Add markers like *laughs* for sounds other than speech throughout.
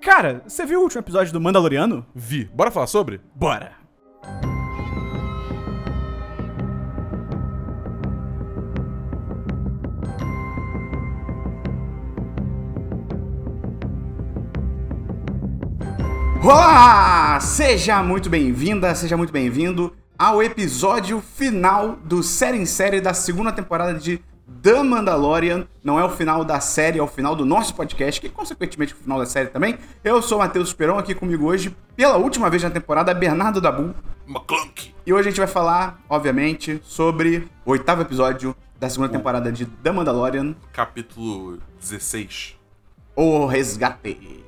Cara, você viu o último episódio do Mandaloriano? Vi. Bora falar sobre? Bora! Olá! Seja muito bem-vinda, seja muito bem-vindo ao episódio final do Série em Série da segunda temporada de The Mandalorian. Não é o final da série, é o final do nosso podcast, que consequentemente é o final da série também. Eu sou o Matheus Esperon, aqui comigo hoje, pela última vez na temporada, Bernardo Dabu. McClunk. E hoje a gente vai falar, obviamente, sobre o oitavo episódio da segunda temporada de The Mandalorian, Capítulo 16. O Resgate.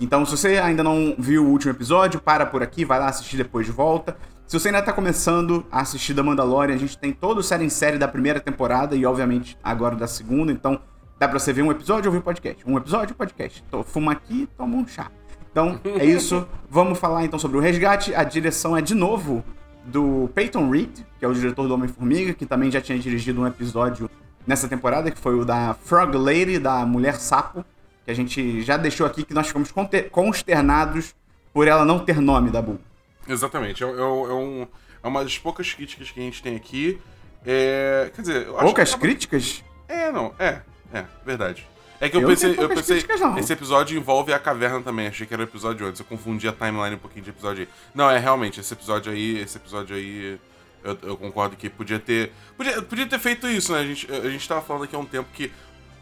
Então, se você ainda não viu o último episódio, para por aqui, vai lá assistir depois de volta. Se você ainda tá começando a assistir The Mandalorian, a gente tem todo o série em série da primeira temporada e, obviamente, agora da segunda. Então, dá pra você ver um episódio ou ouvir um podcast. Um episódio, podcast. Tô- Fuma aqui, toma um chá. Então, é isso. *laughs* Vamos falar então sobre o resgate. A direção é de novo do Peyton Reed, que é o diretor do Homem-Formiga, que também já tinha dirigido um episódio nessa temporada, que foi o da Frog Lady, da Mulher Sapo, que a gente já deixou aqui, que nós ficamos consternados por ela não ter nome da Bull. Exatamente. É, é- é um- é uma das poucas críticas que a gente tem aqui. É, quer dizer, Poucas acaba- críticas? É, não. É, é, verdade. É que eu, Eu pensei, eu pensei, críticas, não. esse episódio envolve a caverna também. Achei que era o episódio antes. Eu confundi a timeline um pouquinho de episódio aí. Não, é realmente esse episódio aí, esse episódio aí, eu, eu concordo que podia ter, podia, podia ter feito isso, né? A gente, a gente tava falando aqui há um tempo que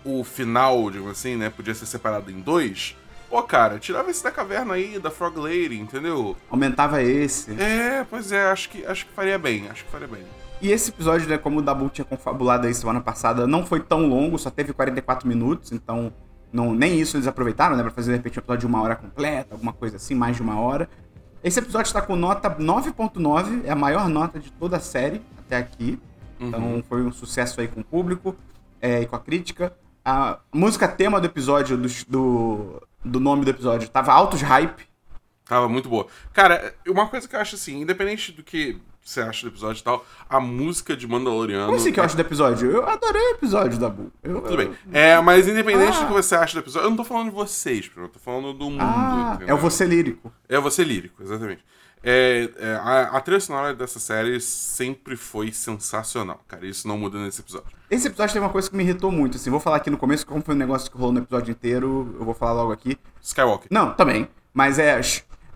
o final, digamos assim, né, podia ser separado em dois. Pô, cara, tirava esse da caverna aí, da Frog Lady, entendeu? Aumentava esse. É, pois é, acho que, acho que faria bem, acho que faria bem. E esse episódio, né, como o Dabu tinha confabulado aí semana passada, não foi tão longo, só teve 44 minutos, então não, nem isso eles aproveitaram, né, pra fazer de repente um episódio de uma hora completa, alguma coisa assim, mais de uma hora. Esse episódio está com nota 9.9, é a maior nota de toda a série até aqui. Então foi um sucesso aí com o público é, e com a crítica. A música tema do episódio, do, do, do nome do episódio, tava altos hype. Tava muito boa. Cara, uma coisa que eu acho assim, independente do que você acha do episódio e tal, a música de Mandaloriano. Como assim que eu acho do episódio? Eu adorei o episódio, Dabu. Eu, Tudo bem. É, mas independente Ah. do que você acha do episódio, eu não tô falando de vocês, eu tô falando do mundo. Ah, entendeu? é o você lírico. É você lírico, exatamente. É, é, a, a trilha sonora dessa série sempre foi sensacional, cara. Isso não muda nesse episódio. Esse episódio tem uma coisa que me irritou muito, assim, vou falar aqui no começo, como foi um negócio que rolou no episódio inteiro, eu vou falar logo aqui. Skywalker. Não, também, mas é...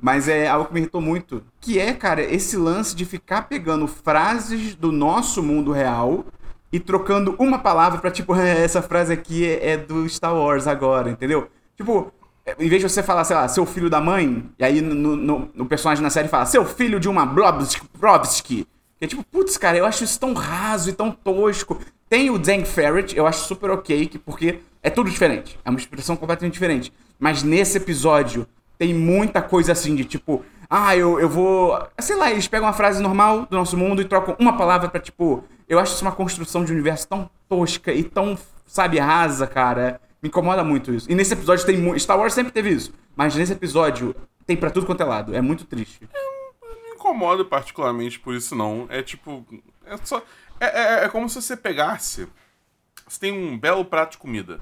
Mas é algo que me irritou muito, que é, cara, esse lance de ficar pegando frases do nosso mundo real e trocando uma palavra pra, tipo, *laughs* essa frase aqui é, é do Star Wars agora, entendeu? Tipo, é, em vez de você falar, sei lá, seu filho da mãe, e aí no, no, no personagem na série fala, seu filho de uma Blobsky. Que é tipo, putz, cara, eu acho isso tão raso e tão tosco. Tem o Zank Ferret, eu acho super ok, que- porque é tudo diferente. É uma expressão completamente diferente. Mas nesse episódio tem muita coisa assim de tipo, ah, eu, eu vou. Sei lá, eles pegam uma frase normal do nosso mundo e trocam uma palavra pra tipo. Eu acho isso uma construção de universo tão tosca e tão, sabe, rasa, cara. Me incomoda muito isso. E nesse episódio tem muito. Star Wars sempre teve isso. Mas nesse episódio tem pra tudo quanto é lado. É muito triste. Não me incomoda particularmente por isso, não. É tipo. É só. É, é, é como se você pegasse. Você tem um belo prato de comida.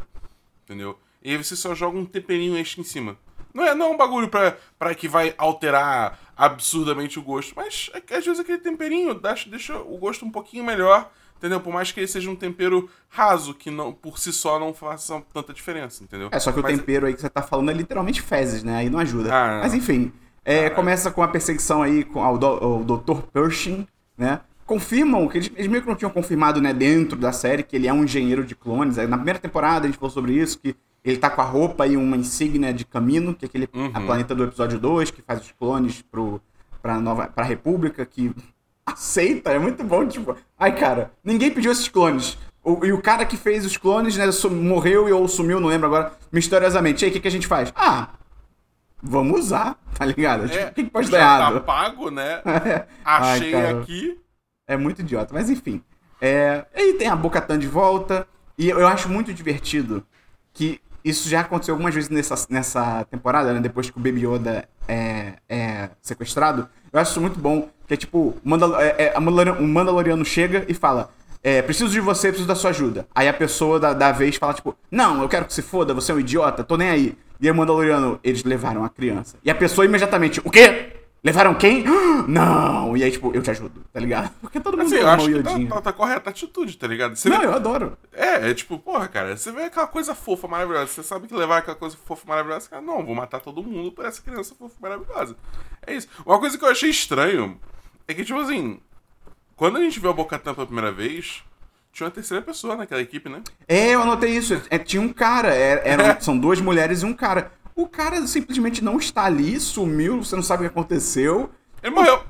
Entendeu? E aí você só joga um temperinho extra em cima. Não é, não é um bagulho pra, pra que vai alterar absurdamente o gosto. Mas é às vezes aquele temperinho deixa, deixa o gosto um pouquinho melhor. Entendeu? Por mais que ele seja um tempero raso, que não, por si só não faça tanta diferença, entendeu? É, só que o Mas- tempero aí que você tá falando é literalmente fezes, né? Aí não ajuda. Ah. Mas enfim, é, começa com a perseguição aí com ao, do, ao Dr. Pershing, né? Confirmam, que eles, eles meio que não tinham confirmado, né, dentro da série, que ele é um engenheiro de clones. Aí, Na primeira temporada a gente falou sobre isso, que ele tá com a roupa e uma insígnia de Camino, que é aquele a planeta do episódio 2, que faz os clones pro, pra, nova, pra República, que aceita, é muito bom, tipo... Ai, cara, ninguém pediu esses clones. O- e o cara que fez os clones, né, morreu e ou sumiu, não lembro agora, misteriosamente. E aí, o que, que a gente faz? Ah, vamos usar, tá ligado? Tipo, o que, que pode dar É, já errado? tá pago, né? *laughs* Ai, Achei cara. aqui. É muito idiota, mas enfim. É, aí tem a Bocatan de volta. E eu acho muito divertido que isso já aconteceu algumas vezes nessa, nessa temporada, né? Depois que o Baby Yoda é, é sequestrado. Eu acho isso muito bom. Que é tipo, o, Mandal é, é, Mandalorian- Mandaloriano chega e fala: é, preciso de você, preciso da sua ajuda. Aí a pessoa da, da vez fala, tipo, não, eu quero que se foda, você é um idiota, tô nem aí. E aí o Mandaloriano, eles levaram a criança. E a pessoa imediatamente, o quê? Levaram quem? *gasps* Não! E aí, tipo, eu te ajudo, tá ligado? *laughs* Porque todo mundo Assim, eu acho que tá, Yodinha. tá, tá correta a atitude, tá ligado? Você Não, vê- eu adoro. É, é tipo, porra, cara, você vê aquela coisa fofa, maravilhosa. Você sabe que levar aquela coisa fofa, maravilhosa, cara, não, vou matar todo mundo por essa criança fofa, maravilhosa. É isso. Uma coisa que eu achei estranho é que, tipo assim, quando a gente viu a Bocatan pela primeira vez, tinha uma terceira pessoa naquela equipe, né? É, eu anotei isso. É, tinha um cara, é- eram, *laughs* são duas mulheres e um cara. O cara simplesmente não está ali, sumiu, você não sabe o que aconteceu. Ele morreu.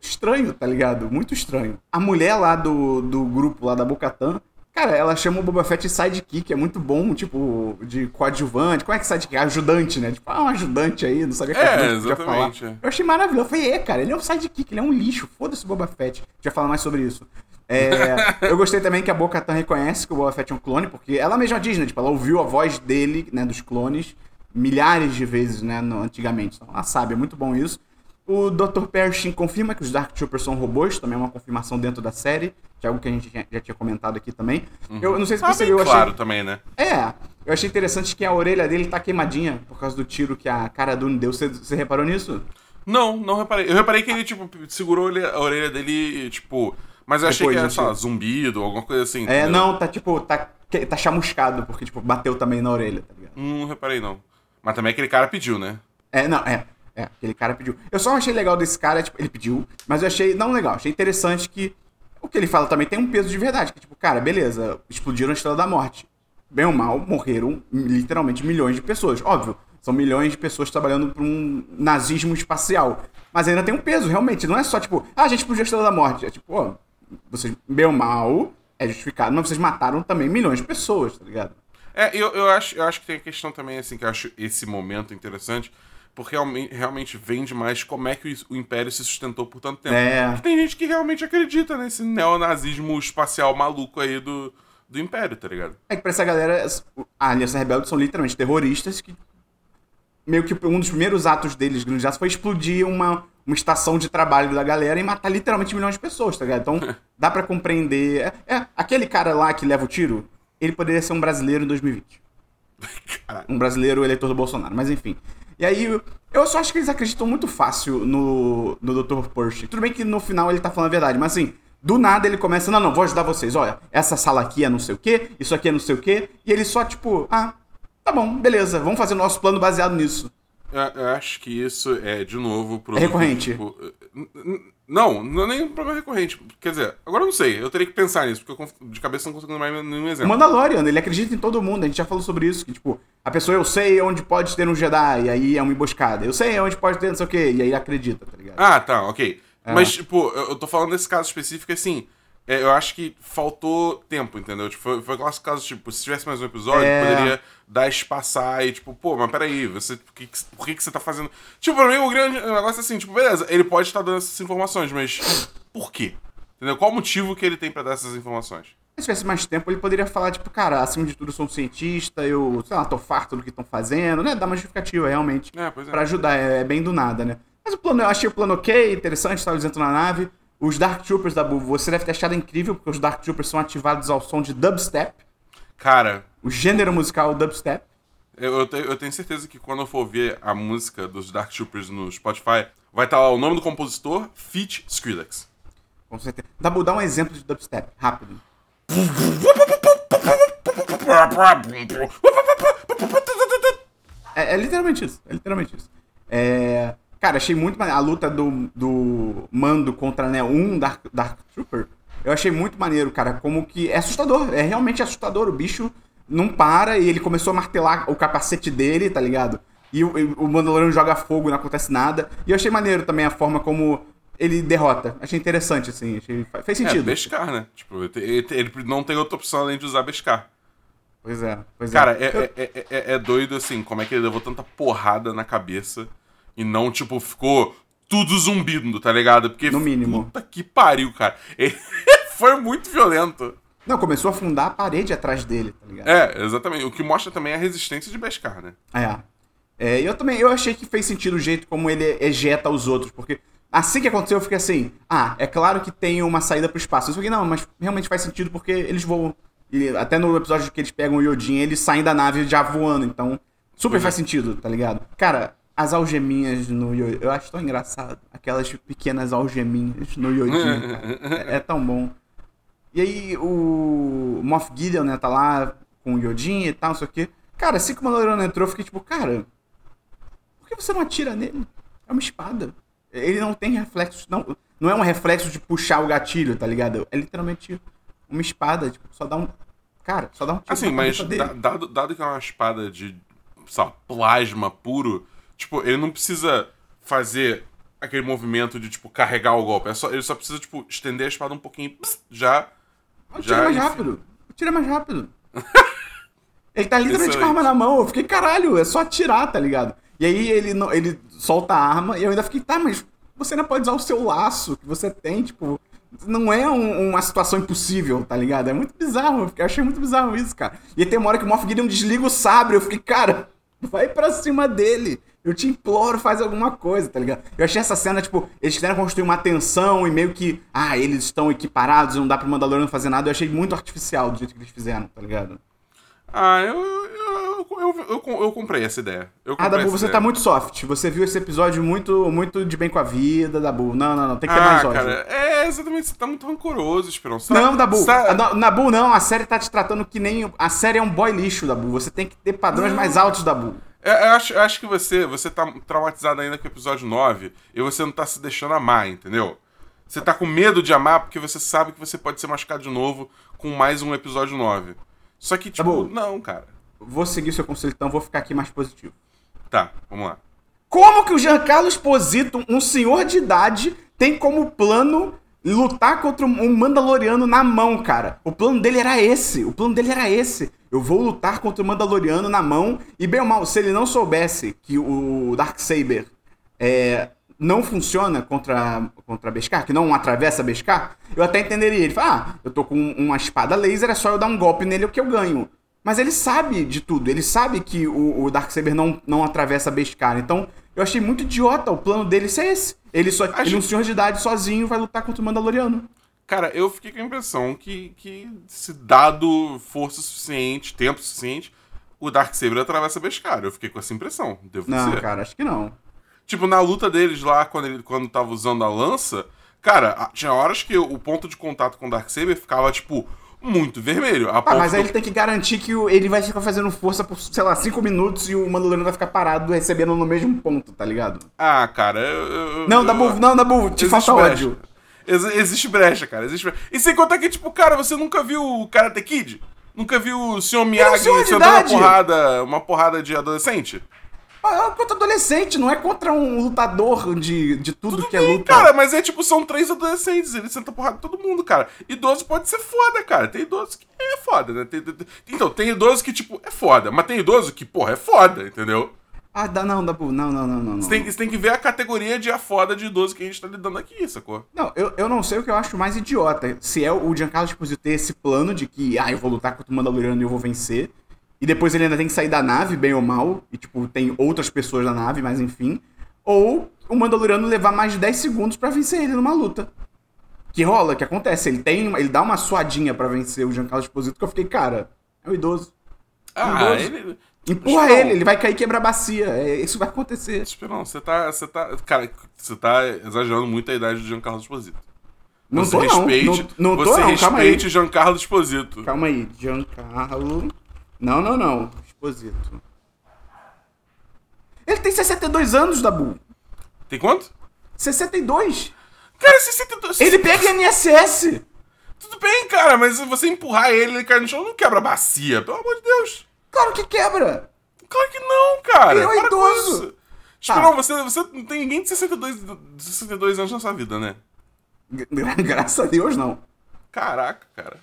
Estranho, tá ligado? Muito estranho. A mulher lá do, do grupo, lá da Bocatan, cara, ela chama o Boba Fett de sidekick, é muito bom, tipo, de coadjuvante. Como é que sidekick? Ajudante, né? Tipo, ah, um ajudante aí, não sabia É, que podia exatamente, falar. é. Eu achei maravilhoso. Eu falei, é, cara, ele é um sidekick, ele é um lixo. Foda-se o Boba Fett. Vai falar mais sobre isso. É, *laughs* eu gostei também que a Bo-Katan reconhece que o Boba Fett é um clone, porque ela mesma diz, né? Tipo, ela ouviu a voz dele, né, dos clones, milhares de vezes, né, no- antigamente. Então ela sabe, é muito bom isso. O Dr. Pershing confirma que os Dark Troopers são robôs, também é uma confirmação dentro da série, que é algo que a gente já, já tinha comentado aqui também. Eu não sei se Tá você bem viu, eu claro achei... também, né? É, eu achei interessante que a orelha dele tá queimadinha por causa do tiro que a cara Dune deu. Você, você reparou nisso? Não, não reparei. Eu reparei que ele, tipo, segurou a orelha dele, tipo. Mas eu achei Depois que era, do sei lá, zumbido, alguma coisa assim. É, entendeu? não, tá tipo, tá, tá chamuscado, porque, tipo, bateu também na orelha, tá ligado? Hum, Não reparei, não. Mas também aquele cara pediu, né? É, não, é. É, aquele cara pediu. Eu só achei legal desse cara, tipo, ele pediu, mas eu achei, não legal, achei interessante que o que ele fala também tem um peso de verdade. Que, tipo, cara, beleza, explodiram a Estrela da Morte. Bem ou mal, morreram literalmente milhões de pessoas. Óbvio, são milhões de pessoas trabalhando para um nazismo espacial. Mas ainda tem um peso, realmente. Não é só, tipo, ah, a gente explodiu a Estrela da Morte. É tipo, ó, vocês, bem ou mal, é justificado, mas vocês mataram também milhões de pessoas, tá ligado? É, eu, eu, acho, eu acho que tem a questão também, assim, que eu acho esse momento interessante, porque realmente, vende mais como é que o, Império se sustentou por tanto tempo. É. Porque tem gente que realmente acredita nesse neonazismo espacial maluco aí do, do Império, tá ligado? É que pra essa galera, a Aliança Rebelde são literalmente terroristas que. Meio que um dos primeiros atos deles, grandes atos, foi explodir uma, uma estação de trabalho da galera e matar literalmente milhões de pessoas, tá ligado? Então, *laughs* dá pra compreender. É, é, aquele cara lá que leva o tiro, ele poderia ser um brasileiro em 2020. *laughs* Caralho. Um brasileiro eleitor do Bolsonaro, mas enfim. E aí, eu só acho que eles acreditam muito fácil no, no Dr. Pershing. Tudo bem que no final ele tá falando a verdade, mas assim, do nada ele começa, não, não, vou ajudar vocês, olha, essa sala aqui é não sei o quê, isso aqui é não sei o quê, e ele só, tipo, ah, tá bom, beleza, vamos fazer o nosso plano baseado nisso. Eu, eu acho que isso é, de novo, pro. É recorrente. tipo, não, não é nem um problema recorrente. Quer dizer, agora eu não sei, eu teria que pensar nisso, porque eu de cabeça não consigo lembrar nenhum O exemplo. Mandalorian, ele acredita em todo mundo, a gente já falou sobre isso, que, tipo, a pessoa, eu sei onde pode ter um Jedi, e aí é uma emboscada, eu sei onde pode ter não sei o quê, e aí acredita, tá ligado? Ah, tá, ok. É. Mas, tipo, eu, eu tô falando desse caso específico assim. É, eu acho que faltou tempo, entendeu? Tipo, foi, foi aquelas casos, tipo, se tivesse mais um episódio, É. poderia dar espaçar e, tipo, pô, mas peraí, você, por, que, por que, que você tá fazendo. Tipo, pra mim o grande negócio é assim, tipo, beleza, ele pode estar dando essas informações, mas por quê? Entendeu? Qual o motivo que ele tem pra dar essas informações? Se tivesse mais tempo, ele poderia falar, tipo, cara, acima de tudo eu sou um cientista, eu, sei lá, tô farto do que estão fazendo, né? Dar uma justificativa, realmente. É, pois é. Pra ajudar, é, é bem do nada, né? Mas o plano, eu achei o plano ok, interessante, estava dentro na nave. Os Dark Troopers da Bu, você deve ter achado incrível, porque os Dark Troopers são ativados ao som de dubstep, Cara, o gênero musical dubstep. eu, eu, te- eu tenho certeza que quando eu for ouvir a música dos Dark Troopers no Spotify, vai estar lá o nome do compositor, Feat Skrillex. Com certeza. Dabu, dá um exemplo de dubstep, rápido. É, é literalmente isso. É literalmente isso. É, cara, achei muito maneiro. A luta do, do Mando contra né, um Dark, Dark Trooper. Eu achei muito maneiro, cara. Como que. É assustador. É realmente assustador. O bicho não para e ele começou a martelar o capacete dele, tá ligado? E o, o Mandalorian joga fogo, não acontece nada. E eu achei maneiro também a forma como ele derrota. Achei interessante, assim. Achei, fez É, sentido. Beskar, né? Tipo, ele, ele não tem outra opção além de usar Beskar. Pois é, pois Cara, é. é, é, é, é- é doido assim, como é que ele levou tanta porrada na cabeça e não, tipo, ficou tudo zumbido, tá ligado? Porque. No mínimo. Puta que pariu, cara. *laughs* Foi muito violento. Não, começou a afundar a parede atrás dele, tá ligado? É, exatamente. O que mostra também a resistência de Beskar, né? É. É, eu também, eu achei que fez sentido o jeito como ele ejeta os outros, porque Assim que aconteceu, eu fiquei assim, ah, é claro que tem uma saída pro espaço. Eu fiquei, não, mas realmente faz sentido porque eles voam. E até no episódio que eles pegam o Yodin, eles saem da nave já voando, então super faz sentido, tá ligado? Cara, as algeminhas no Yodin, eu acho tão engraçado. Aquelas pequenas algeminhas no Yodin, cara. É, é tão bom. E aí o Moff Gideon, né, tá lá com o Yodin e tal, não sei o quê. Cara, assim que o Mandaloriano entrou, eu fiquei tipo, cara, por que você não atira nele? É uma espada. Ele não tem reflexos, não, não é um reflexo de puxar o gatilho, tá ligado? É literalmente uma espada, tipo, só dá um. Cara, só dá um tiro Assim, mas dado, dado que é uma espada de, sei lá, plasma puro, tipo, ele não precisa fazer aquele movimento de, tipo, carregar o golpe. É só, ele só precisa, tipo, estender a espada um pouquinho, já... É mais enfim. rápido. É mais rápido. *laughs* ele tá literalmente com a arma na mão. Eu fiquei, caralho, é só atirar, tá ligado? E aí ele, não- ele solta a arma e eu ainda fiquei, tá, mas você ainda pode usar o seu laço que você tem, tipo. Não é um- uma situação impossível, tá ligado? É muito bizarro. Eu achei muito bizarro isso, cara. E aí tem uma hora que o Moff Gideon desliga o sabre. Eu fiquei, cara, vai pra cima dele. Eu te imploro, faz alguma coisa, tá ligado? Eu achei essa cena, tipo, eles quiseram construir uma tensão e meio que, ah, eles estão equiparados, não dá pro Mandaloriano fazer nada. Eu achei muito artificial do jeito que eles fizeram, tá ligado? Ah, eu, eu, eu, eu, eu, comprei essa ideia. Eu Ah, Dabu, você ideia. tá muito soft. Você viu esse episódio muito, muito de bem com a vida, Dabu. Não, não, não. Tem que ter Ah, mais ódio. cara, é exatamente, você tá muito rancoroso, Esperança. Não, Dabu. Você tá- Ah, não, não. A série tá te tratando que nem. A série é um boy lixo, Dabu. Você tem que ter padrões mais altos, Dabu. Eu, eu acho, eu acho que você, você tá traumatizado ainda com o episódio 9 e você não tá se deixando amar, entendeu? Você tá com medo de amar porque você sabe que você pode ser machucado de novo com mais um episódio 9. Só que, tipo, bom. não, cara. Vou seguir seu conselho, então vou ficar aqui mais positivo. Tá, vamos lá. Como que o Giancarlo Esposito, um senhor de idade, tem como plano lutar contra um Mandaloriano na mão, cara? O plano dele era esse. O plano dele era esse. Eu vou lutar contra o Mandaloriano na mão. E bem ou mal, se ele não soubesse que o Darksaber é, não funciona contra, contra Beskar, que não atravessa Beskar, eu até entenderia. Ele fala, ah, eu tô com uma espada laser, é só eu dar um golpe nele que eu ganho. Mas ele sabe de tudo, ele sabe que o, o Darksaber não, não atravessa Beskar. Então, eu achei muito idiota o plano dele ser esse. Ele, só, ele, um senhor de idade, sozinho, vai lutar contra o Mandaloriano. Cara, eu fiquei com a impressão que, que se dado força suficiente, tempo suficiente, o Darksaber atravessa Beskar. Eu fiquei com essa impressão, devo Não, dizer. cara, acho que não. Tipo, na luta deles lá, quando ele quando tava usando a lança, cara, a- tinha horas que o ponto de contato com o Darksaber ficava, tipo, muito vermelho. Ah, mas aí do- ele tem que garantir que ele vai ficar fazendo força por, sei lá, 5 minutos e o Mandaloriano vai ficar parado recebendo no mesmo ponto, tá ligado? Ah, cara, eu... eu- Não, eu- Dabu, não, Dabu, te brecha. ódio. Ex- existe brecha, cara, existe brecha. E sem contar que, tipo, cara, você nunca viu o Karate Kid? Nunca viu o Sr. Miyagi sentando uma porrada, uma porrada de adolescente? Ah, É contra adolescente, não é contra um lutador de, de tudo, que é Sim, luta. cara, mas é tipo, são três adolescentes, ele senta porrada em todo mundo, cara. Idoso pode ser foda, cara. Tem idoso que é foda, né? Tem- tem- então, tem idoso que, tipo, é foda, mas tem idoso que, porra, é foda, entendeu? Ah, dá, não, Dabu, não, não, não, não. não. Você tem, você tem que ver a categoria de a foda de idoso que a gente tá lidando aqui, sacou? Não, eu, eu não sei o que eu acho mais idiota. Se é o Giancarlo Esposito ter esse plano de que, ah, eu vou lutar contra o Mandaloriano e eu vou vencer. E depois ele ainda tem que sair da nave, bem ou mal. E, tipo, tem outras pessoas na nave, mas enfim. Ou o Mandaloriano levar mais de 10 segundos pra vencer ele numa luta. Que rola, que acontece. Ele tem, ele dá uma suadinha pra vencer o Giancarlo Esposito, que eu fiquei, cara, é o idoso. Ah, Idoso. ele. Empurra Esperão. ele, ele vai cair e quebrar a bacia. É, isso vai acontecer. Esperão, você tá. Você tá. Cara, você tá exagerando muito a idade do Giancarlo Esposito. Não você tô, não. respeite, Não, não você tô, não. Respeite Giancarlo Esposito. Calma aí, Giancarlo. Não, não, não. Exposito. Ele tem 62 anos, Dabu. Tem quanto? 62? Cara, 62. Ele pega INSS. Tudo bem, cara, mas se você empurrar ele, ele cai no chão, não quebra a bacia, pelo amor de Deus. Claro que quebra. Claro que não, cara. Ele é um idoso. Esperão, Tá. você, você não tem ninguém de 62, de 62 anos na sua vida, né? Gra- *laughs* Graças a Deus, não. Caraca, cara.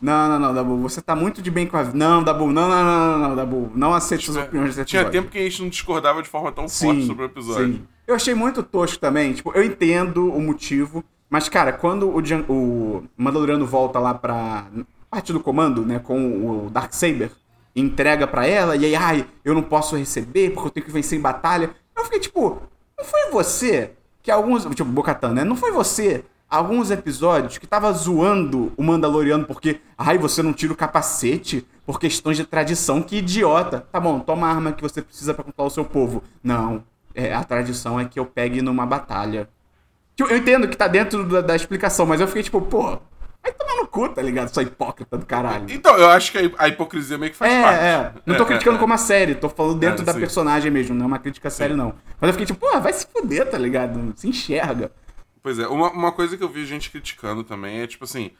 Não, não, não, Dabu. Você tá muito de bem com a vida. Não, Dabu. Não, não, não, não, não, Dabu. Não aceite as opiniões desse Tinha episódio. tempo que a gente não discordava de forma tão forte sobre o episódio. sim. Eu achei muito tosco também. Tipo, eu entendo o motivo. Mas, cara, quando o, Jan- o Mandaloriano volta lá pra parte do comando, né, com o Darksaber, entrega pra ela, e aí, ai, eu não posso receber porque eu tenho que vencer em batalha. Eu fiquei tipo, não foi você que alguns. Tipo, Bocatan, né? Não foi você, alguns episódios, que tava zoando o Mandaloriano porque. Ai, você não tira o capacete por questões de tradição, que idiota. Tá bom, toma a arma que você precisa pra controlar o seu povo. Não. É, a tradição é que eu pegue numa batalha. Eu entendo que tá dentro da, da explicação, mas eu fiquei tipo, pô, vai tomar no cu, tá ligado? Sua hipócrita do caralho. Então, eu acho que a- hipocrisia meio que faz É, parte. é. Não tô É, criticando é, como a série, tô falando dentro É, da sim. personagem mesmo, não é uma crítica séria, não. Mas eu fiquei tipo, pô, vai se fuder, tá ligado? Se enxerga. Pois é, uma, uma coisa que eu vi gente criticando também é tipo assim,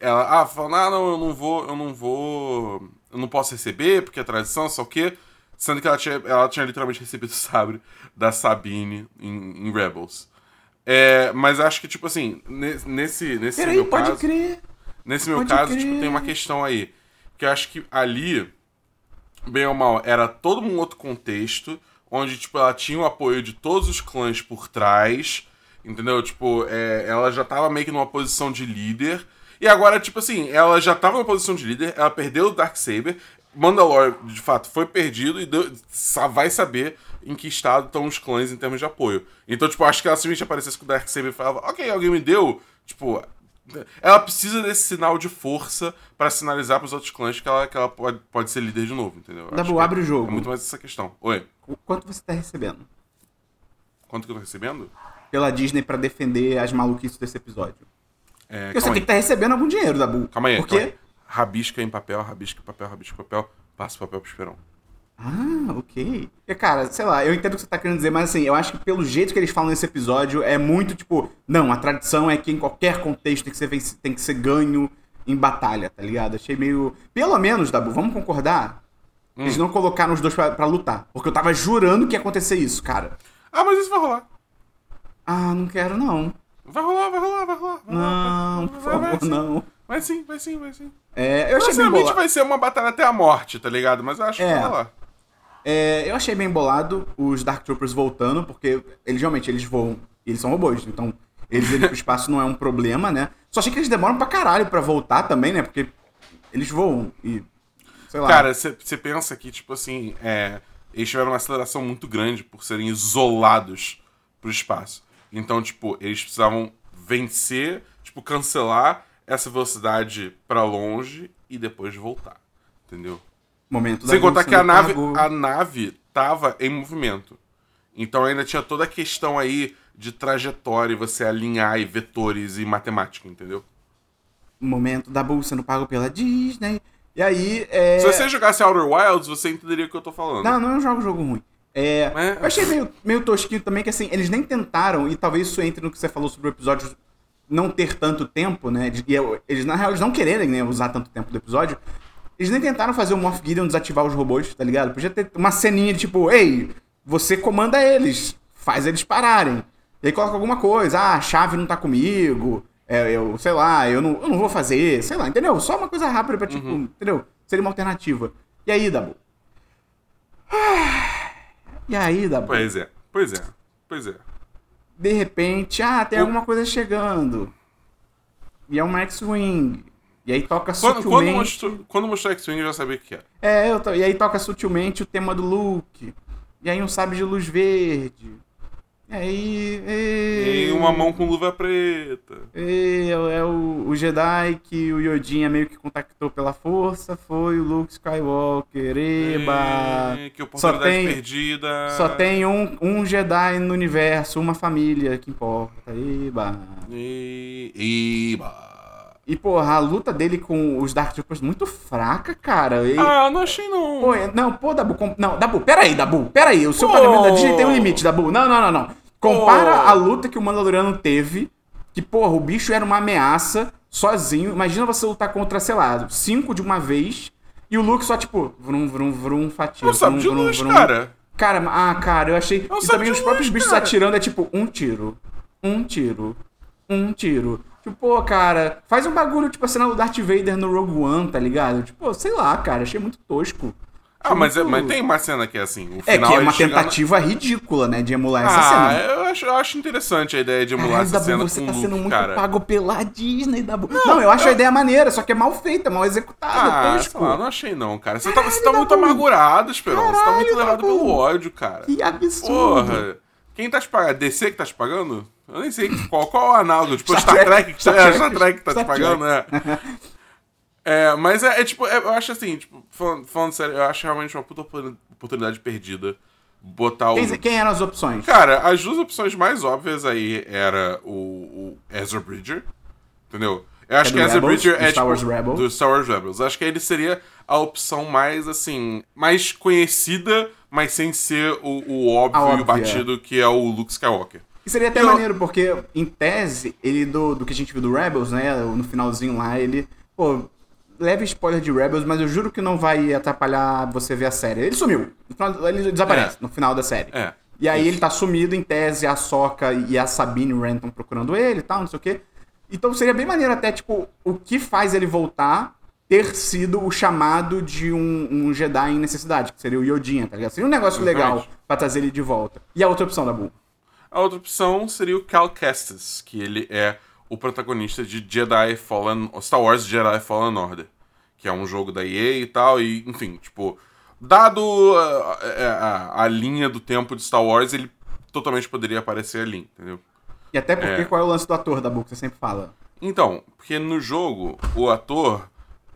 ela, ah, falando, ah, não, eu não vou, eu não vou, eu não posso receber porque é tradição, só o quê? Sendo que ela tinha, ela tinha literalmente *laughs* recebido o sabre da Sabine em, em Rebels. É, mas acho que, tipo assim, ne- nesse, nesse Peraí, meu pode caso... crer. Nesse meu Pode caso, crer. tipo, tem uma questão aí. Que eu acho que ali, bem ou mal, era todo um outro contexto, onde, tipo, ela tinha o apoio de todos os clãs por trás, entendeu? Tipo, é, ela já tava meio que numa posição de líder. E agora, tipo assim, ela já tava numa posição de líder, ela perdeu o Darksaber, Mandalore, de fato, foi perdido e deu- vai saber em que estado estão os clãs em termos de apoio. Então, tipo, acho que ela simplesmente aparecesse com o Darksaber e falava, ok, alguém me deu, tipo... Ela precisa desse sinal de força pra sinalizar pros outros clãs que ela, que ela pode, pode ser líder de novo, entendeu? Dabu, abre o jogo. É muito mais essa questão. Oi, O Quanto você tá recebendo? quanto que eu tô recebendo? Pela Disney pra defender as maluquices desse episódio. É, Porque você tem aí, que estar recebendo algum dinheiro, Dabu. calma aí, Porque. calma aí. Rabisca em papel, rabisca em papel, rabisca em papel, passa o papel pro Esperão. Ah, ok. Porque, cara, sei lá, eu entendo o que você tá querendo dizer, mas assim, eu acho que pelo jeito que eles falam nesse episódio, é muito tipo, não, a tradição é que em qualquer contexto tem que ser, venci- tem que ser ganho em batalha, tá ligado? Achei meio. Pelo menos, Dabu, vamos concordar? Eles não colocaram os dois pra, pra lutar. Porque eu tava jurando que ia acontecer isso, cara. Ah, mas isso vai rolar. Ah, não quero não. Vai rolar, vai rolar, vai rolar. vai rolar, Não, vai- por vai- vai favor, sim. não. Vai sim, vai sim, vai sim. É, eu achei bem bolado. vai ser uma batalha até a morte, tá ligado? Mas eu acho que É. vai rolar. É, eu achei bem bolado os Dark Troopers voltando, porque eles realmente eles voam. E eles são robôs, então eles irem pro *laughs* espaço não é um problema, né? Só achei que eles demoram pra caralho pra voltar também, né? Porque eles voam e. Sei lá. Cara, você pensa que, tipo assim, é, eles tiveram uma aceleração muito grande por serem isolados pro espaço. Então, tipo, eles precisavam vencer, tipo, cancelar essa velocidade pra longe e depois voltar. Entendeu? momento da Sem contar que a nave, cargo. a nave tava em movimento. Então ainda tinha toda a questão aí de trajetória, e você alinhar e vetores e matemática, entendeu? Momento da bolsa sendo pago pela Disney. E aí. É... Se você jogasse Outer Wilds, você entenderia o que eu tô falando. Não, não é um jogo, jogo ruim. É, É. Eu achei meio, meio tosquinho também que assim, eles nem tentaram, e talvez isso entre no que você falou sobre o episódio não ter tanto tempo, né? E eles, na real, eles não quererem né, usar tanto tempo do episódio. Eles nem tentaram fazer o Moff Gideon desativar os robôs, tá ligado? Podia ter uma ceninha de tipo, ei, você comanda eles, faz eles pararem. E aí coloca alguma coisa, ah, a chave não tá comigo, é, eu, sei lá, eu não, eu não vou fazer, sei lá, entendeu? Só uma coisa rápida pra, tipo, entendeu? Seria uma alternativa. E aí, Dabu? E aí, Dabu? Pois é, pois é, pois é. De repente, ah, tem O- alguma coisa chegando. E é uma X-Wing. E aí toca Quando, quando, sutilmente... mostrou, quando mostrou X-Wing, eu já sabia o que era. É, eu tô- e aí toca sutilmente o tema do Luke. E aí um sabre de luz verde. E aí... E uma mão com luva preta. E é o, o Jedi que o Yodinha meio que contactou pela força foi o Luke Skywalker. Eba! E que Só oportunidade tem- perdida. Só tem um, um Jedi no universo, uma família que importa. Eba! E... Iba. E, porra, a luta dele com os Dark Troopers muito fraca, cara. E, Ah, não achei não. pô, é- não, pô, Dabu, com- não, Dabu, peraí, Dabu, peraí. O seu pagamento da Disney tem um limite, Dabu. Não, não, não, não. Compara a luta que o Mandaloriano teve, que, porra, o bicho era uma ameaça, sozinho. Imagina você lutar contra, sei lá, cinco de uma vez, e o Luke só, tipo, vrum, vrum, vrum, fatia. Não sabe de luz, vrum. cara. Cara, ah, cara, eu achei. Não e também os próprios luz, bichos cara. atirando é tipo um tiro, um tiro, um tiro. Tipo, pô, cara, faz um bagulho, tipo a cena do Darth Vader no Rogue One, tá ligado? Tipo, sei lá, cara, achei muito tosco. Ah, mas, é- mas tem uma cena que é assim. O É que é uma ele chegando- tentativa ridícula, né, de emular essa Ah, cena. eu acho, eu acho interessante a ideia de emular Caralho, essa Dabu, cena você com tá sendo Luke, muito cara. pago pela Disney, Dabu. Não, eu acho a ideia maneira, só que é mal feita, mal executada, Ah, tosco. lá, não achei não, cara. Você tá, você tá muito amargurado, Esperão. Você tá muito Caralho, levado pelo ódio, cara. Que absurdo. Porra. Quem tá te pagando? DC que tá te pagando? Eu nem sei qual, qual é o análogo. Tipo, Star Star, Trek, Trek, que Star é, Trek, Star Trek que tá Star te pagando, né? É, mas é, é tipo, é, eu acho assim, tipo, falando, falando sério, eu acho realmente uma puta opor- oportunidade perdida botar o. Quem, eram as opções? Cara, as duas opções mais óbvias aí era o, o Ezra Bridger, entendeu? Eu acho É que do Ezra Bridger é Star Wars tipo, Rebels. do Star Wars Rebels. Acho que ele seria a opção mais assim, mais conhecida, mas sem ser o, o óbvio e o batido que é o Luke Skywalker. E seria até Eu- maneiro, porque, em tese, ele do, do que a gente viu do Rebels, né? No finalzinho lá, ele. Pô, leve spoiler de Rebels, mas eu juro que não vai atrapalhar você ver a série. Ele sumiu. No final- Ele desaparece É. no final da série. É. E aí ele tá sumido, em tese, a Soca e a Sabine estão procurando ele e tal, não sei o quê. Então seria bem maneiro até, tipo, o que faz ele voltar ter sido o chamado de um, um Jedi em necessidade, que seria o Yodinha, tá ligado? Seria um negócio legal pra trazer ele de volta. E a outra opção da Bull? A outra opção seria o Cal Kestis, que ele é o protagonista de Jedi Fallen, Star Wars Jedi Fallen Order, que é um jogo da EA e tal, e enfim, tipo, dado a, a- a linha do tempo de Star Wars, ele totalmente poderia aparecer ali, entendeu? E até porque É. qual é o lance do ator da Bull que você sempre fala? Então, porque no jogo, o ator,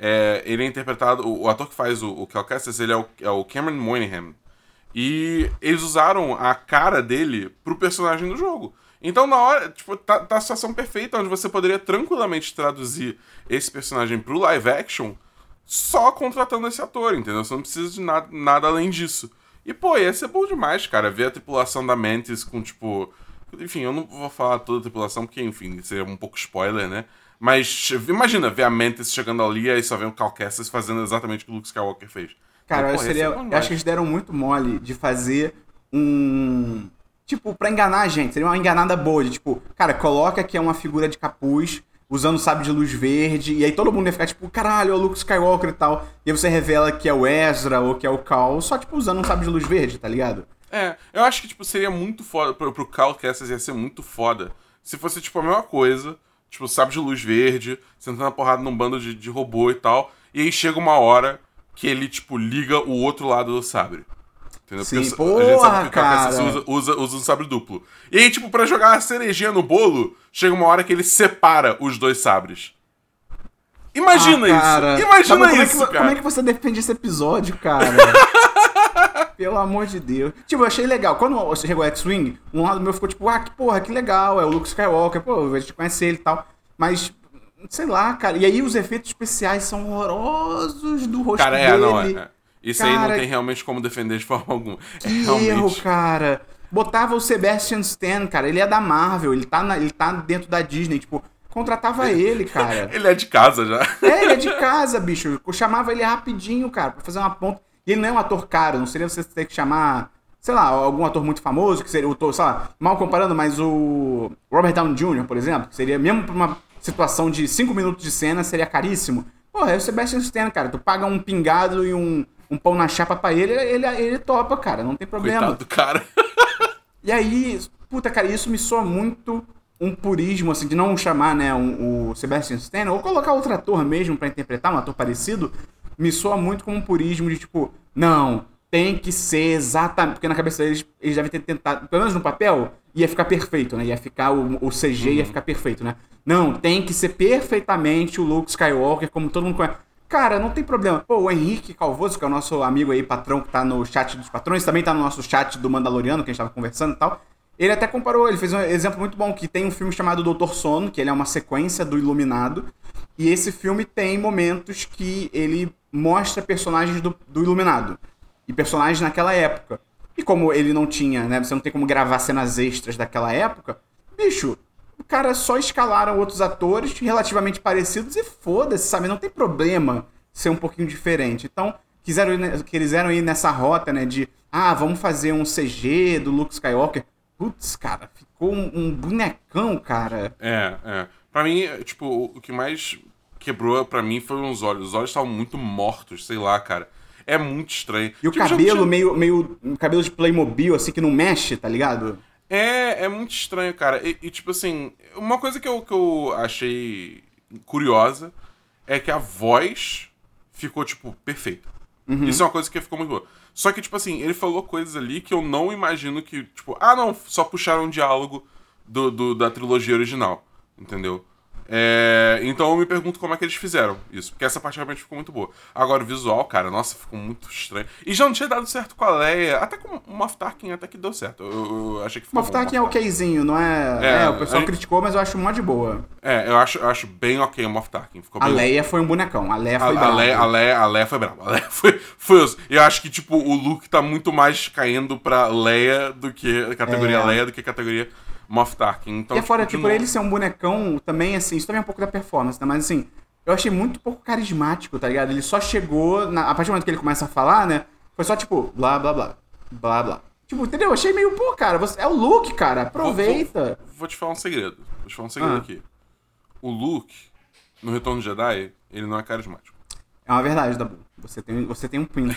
é, ele é interpretado, o, o ator que faz o, o ele é o, é o Cameron Moynihan, e eles usaram a cara dele pro personagem do jogo. Então, na hora, tipo, tá, tá a situação perfeita onde você poderia tranquilamente traduzir esse personagem pro live action só contratando esse ator, entendeu? Você não precisa de nada, nada além disso. E, pô, ia ser bom demais, cara, ver a tripulação da Mantis com, tipo. Enfim, eu não vou falar toda a tripulação, porque, enfim, seria um pouco spoiler, né? Mas imagina ver a Mantis chegando ali e aí só vem o Cal Kestis fazendo exatamente o que o Luke Skywalker fez. Cara, eu, seria, ser bom eu acho que eles deram muito mole de fazer um. Tipo, pra enganar a gente. Seria uma enganada boa. De, tipo, cara, coloca que é uma figura de capuz, usando sabre de luz verde, e aí todo mundo ia ficar tipo, caralho, é o Luke Skywalker e tal. E aí você revela que é o Ezra ou que é o Cal, só tipo usando um sabre de luz verde, tá ligado? É, eu acho que, tipo, seria muito foda, pro, pro Cal Kestis ia ser muito foda se fosse, tipo, a mesma coisa, tipo, sabe de luz verde, sentando a porrada num bando de, de robô e tal, e aí chega uma hora que ele, tipo, liga o outro lado do sabre. Entendeu? Sim, Porque a gente sabe que o porra, cara. usa, usa, usa um sabre duplo. E aí, tipo, pra jogar a cerejinha no bolo, chega uma hora que ele separa os dois sabres. Imagina Ah, isso! Imagina Tá, isso, é que, cara! Como é que você defende esse episódio, cara? *laughs* Pelo amor de Deus. Tipo, eu achei legal. Quando você chegou X-Wing, um lado meu ficou tipo, ah, que porra, que legal, é o Luke Skywalker, pô, a gente conhece ele e tal. Mas, sei lá, cara. E aí os efeitos especiais são horrorosos do rosto Cara, dele. é, não, é. é. Isso aí não Cara, tem realmente como defender de forma alguma. É Que realmente. erro, cara. Botava o Sebastian Stan, cara. Ele é da Marvel, ele tá, na- ele tá dentro da Disney. Tipo, contratava ele, cara. *laughs* Ele é de casa já. É, ele é de casa, bicho. Eu chamava ele rapidinho, cara, pra fazer uma ponta. E ele não é um ator caro, não seria você ter que chamar, sei lá, algum ator muito famoso, que seria o, sei lá, mal comparando, mas o Robert Downey Jr., por exemplo, que seria, mesmo pra uma situação de 5 minutos de cena, seria caríssimo. Porra, é o Sebastian Stan, cara. Tu paga um pingado e um, um pão na chapa pra ele, ele, ele topa, cara, não tem problema. Coitado do cara. *laughs* E aí, puta, cara, isso me soa muito um purismo, assim, de não chamar, né, um- o Sebastian Stan, ou colocar outro ator mesmo pra interpretar, um ator parecido, me soa muito como um purismo de tipo, não, tem que ser exatamente. Porque na cabeça deles, eles devem ter tentado, pelo menos no papel, ia ficar perfeito, né? Ia ficar, o, o CG ia ficar perfeito, né? Não, tem que ser perfeitamente o Luke Skywalker, como todo mundo conhece. Cara, não tem problema. Pô, o Henrique Calvoso, que é o nosso amigo aí, patrão, que tá no chat dos patrões, também tá no nosso chat do Mandaloriano, que a gente tava conversando e tal. Ele até comparou, ele fez um exemplo muito bom, que tem um filme chamado Doutor Sono, que ele é uma sequência do Iluminado. E esse filme tem momentos que ele mostra personagens do, do Iluminado. E personagens naquela época. E como ele não tinha, né? Você não tem como gravar cenas extras daquela época, bicho, o cara só escalaram outros atores relativamente parecidos e foda-se, sabe? Não tem problema ser um pouquinho diferente. Então, quiseram ir, quiseram ir nessa rota, né? De, ah, vamos fazer um CG do Luke Skywalker. Putz, cara, ficou um, um bonecão, cara. É, é. Pra mim, tipo, o que mais quebrou pra mim foi os olhos. Os olhos estavam muito mortos, sei lá, cara. É muito estranho. E o Tipo, cabelo tinha- meio, meio. cabelo de Playmobil, assim, que não mexe, tá ligado? É, é muito estranho, cara. E, e, tipo assim, uma coisa que eu, que eu achei curiosa é que a voz ficou, tipo, perfeita. Isso é uma coisa que ficou muito boa. Só que, tipo assim, ele falou coisas ali que eu não imagino que, tipo, ah, não, só puxaram um diálogo do, do- da trilogia original, entendeu? É, então eu me pergunto como é que eles fizeram isso, porque essa parte realmente ficou muito boa. Agora o visual, cara, nossa, ficou muito estranho. E já não tinha dado certo com a Leia, até com o Moff Tarkin até que deu certo. Eu, eu achei que ficou Moff Tarkin é okzinho, não é... É, É, o pessoal aí- criticou, mas eu acho mó de boa. É, eu acho, eu acho bem ok o Moff Tarkin. Ficou A Leia foi um bonecão, a Leia A, foi a, brava. Leia, a, Leia, a Leia foi brava. A Leia *laughs* foi, foi eu acho que, tipo, o Luke tá muito mais caindo pra Leia do que categoria É. Leia do que categoria Moff Tarkin. Então, E é fora, de tipo, novo- ele ser um bonecão também, assim, isso também é um pouco da performance, né? Mas assim, eu achei muito pouco carismático, tá ligado? Ele só chegou, na- a partir do momento que ele começa a falar, né? Foi só tipo, blá, blá, blá, blá, blá. Tipo, entendeu? Eu achei meio, pô, cara, você, é o Luke, cara, aproveita. Vou, vou te falar um segredo. Vou te falar um segredo Ah. aqui. O Luke, no Retorno de Jedi, ele não é carismático. É uma verdade, Dabu. Você tem, você tem um *laughs* pinto.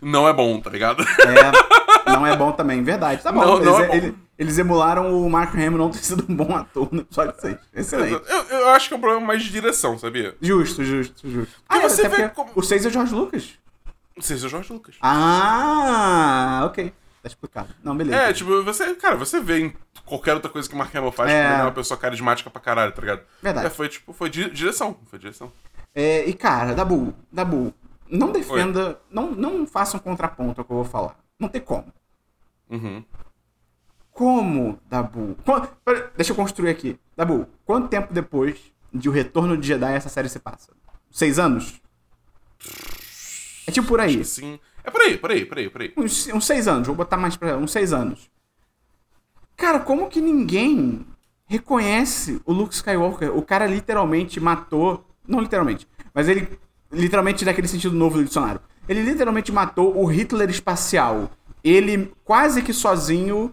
não é bom, tá ligado? É, *laughs* não é bom também, verdade. Tá bom, Não, eles, não é bom. ele- eles emularam o Mark Hamill não ter sido um bom ator no episódio 6. Excelente. Eu, eu acho que é um problema mais de direção, sabia? Justo, justo, justo. Porque Ah, você até vê como- O 6 é o George Lucas. Sei se é o Jorge Lucas. Ah, ok. Tá explicado. Não, beleza. É, tipo, você, cara, você vê em qualquer outra coisa que o Mark Hamill faz, É. que ele é uma pessoa carismática pra caralho, tá ligado? Verdade. É, foi, tipo, foi di- direção. Foi direção. É, e cara, Dabu, Dabu, não defenda, não, não faça um contraponto ao que eu vou falar. Não tem como. Uhum. Como, Dabu? Qua- pera, deixa eu construir aqui. Dabu, quanto tempo depois de O Retorno de Jedi essa série se passa? Seis anos? É tipo por aí. Sim. É por aí, por aí, por aí, por aí. Uns, uns seis anos, vou botar mais pra. Uns seis anos. Cara, como que ninguém reconhece o Luke Skywalker? O cara literalmente matou. Não literalmente, mas ele. Literalmente naquele sentido novo do dicionário. Ele literalmente matou o Hitler espacial. Ele quase que sozinho